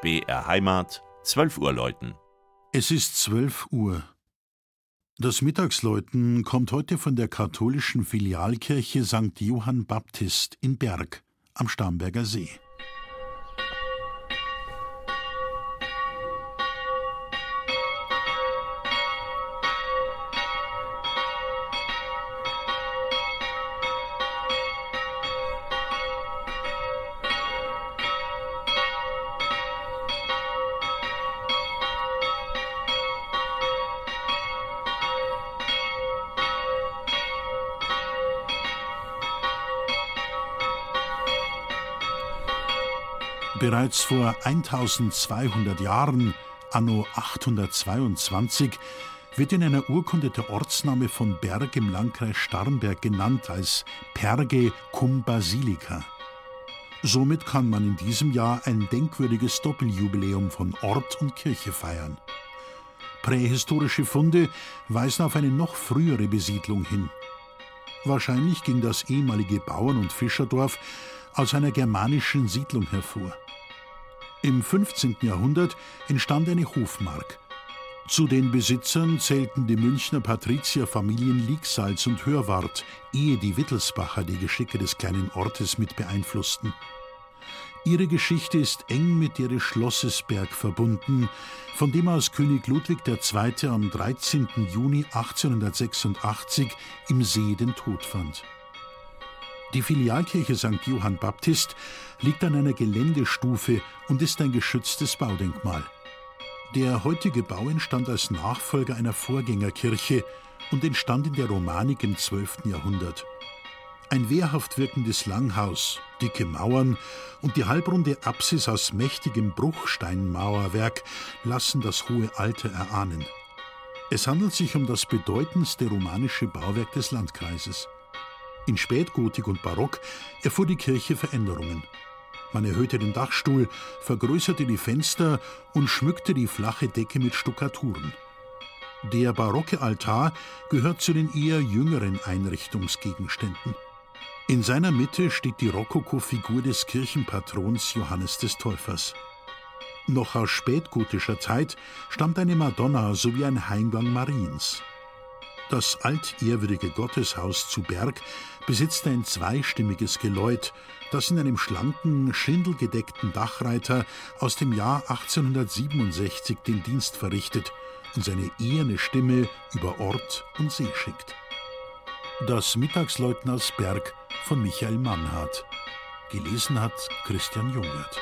BR Heimat, 12 Uhr läuten. Es ist 12 Uhr. Das Mittagsläuten kommt heute von der katholischen Filialkirche St. Johann Baptist in Berg am Starnberger See. Bereits vor 1200 Jahren, anno 822, wird in einer Urkunde der Ortsname von Berg im Landkreis Starnberg genannt als Perge cum Basilica. Somit kann man in diesem Jahr ein denkwürdiges Doppeljubiläum von Ort und Kirche feiern. Prähistorische Funde weisen auf eine noch frühere Besiedlung hin. Wahrscheinlich ging das ehemalige Bauern- und Fischerdorf aus einer germanischen Siedlung hervor. Im 15. Jahrhundert entstand eine Hofmark. Zu den Besitzern zählten die Münchner Patrizierfamilien Liegsalz und Hörwart, ehe die Wittelsbacher die Geschicke des kleinen Ortes mit beeinflussten. Ihre Geschichte ist eng mit der des Schlosses Berg verbunden, von dem aus König Ludwig II. am 13. Juni 1886 im See den Tod fand. Die Filialkirche St. Johann Baptist liegt an einer Geländestufe und ist ein geschütztes Baudenkmal. Der heutige Bau entstand als Nachfolger einer Vorgängerkirche und entstand in der Romanik im 12. Jahrhundert. Ein wehrhaft wirkendes Langhaus, dicke Mauern und die halbrunde Apsis aus mächtigem Bruchsteinmauerwerk lassen das hohe Alter erahnen. Es handelt sich um das bedeutendste romanische Bauwerk des Landkreises. In Spätgotik und Barock erfuhr die Kirche Veränderungen. Man erhöhte den Dachstuhl, vergrößerte die Fenster und schmückte die flache Decke mit Stuckaturen. Der barocke Altar gehört zu den eher jüngeren Einrichtungsgegenständen. In seiner Mitte steht die Rokoko-Figur des Kirchenpatrons Johannes des Täufers. Noch aus spätgotischer Zeit stammt eine Madonna sowie ein Heimgang Mariens. Das altehrwürdige Gotteshaus zu Berg besitzt ein zweistimmiges Geläut, das in einem schlanken, schindelgedeckten Dachreiter aus dem Jahr 1867 den Dienst verrichtet und seine eherne Stimme über Ort und See schickt. Das Mittagsläuten aus Berg von Michael Mannhardt. Gelesen hat Christian Jungwirth.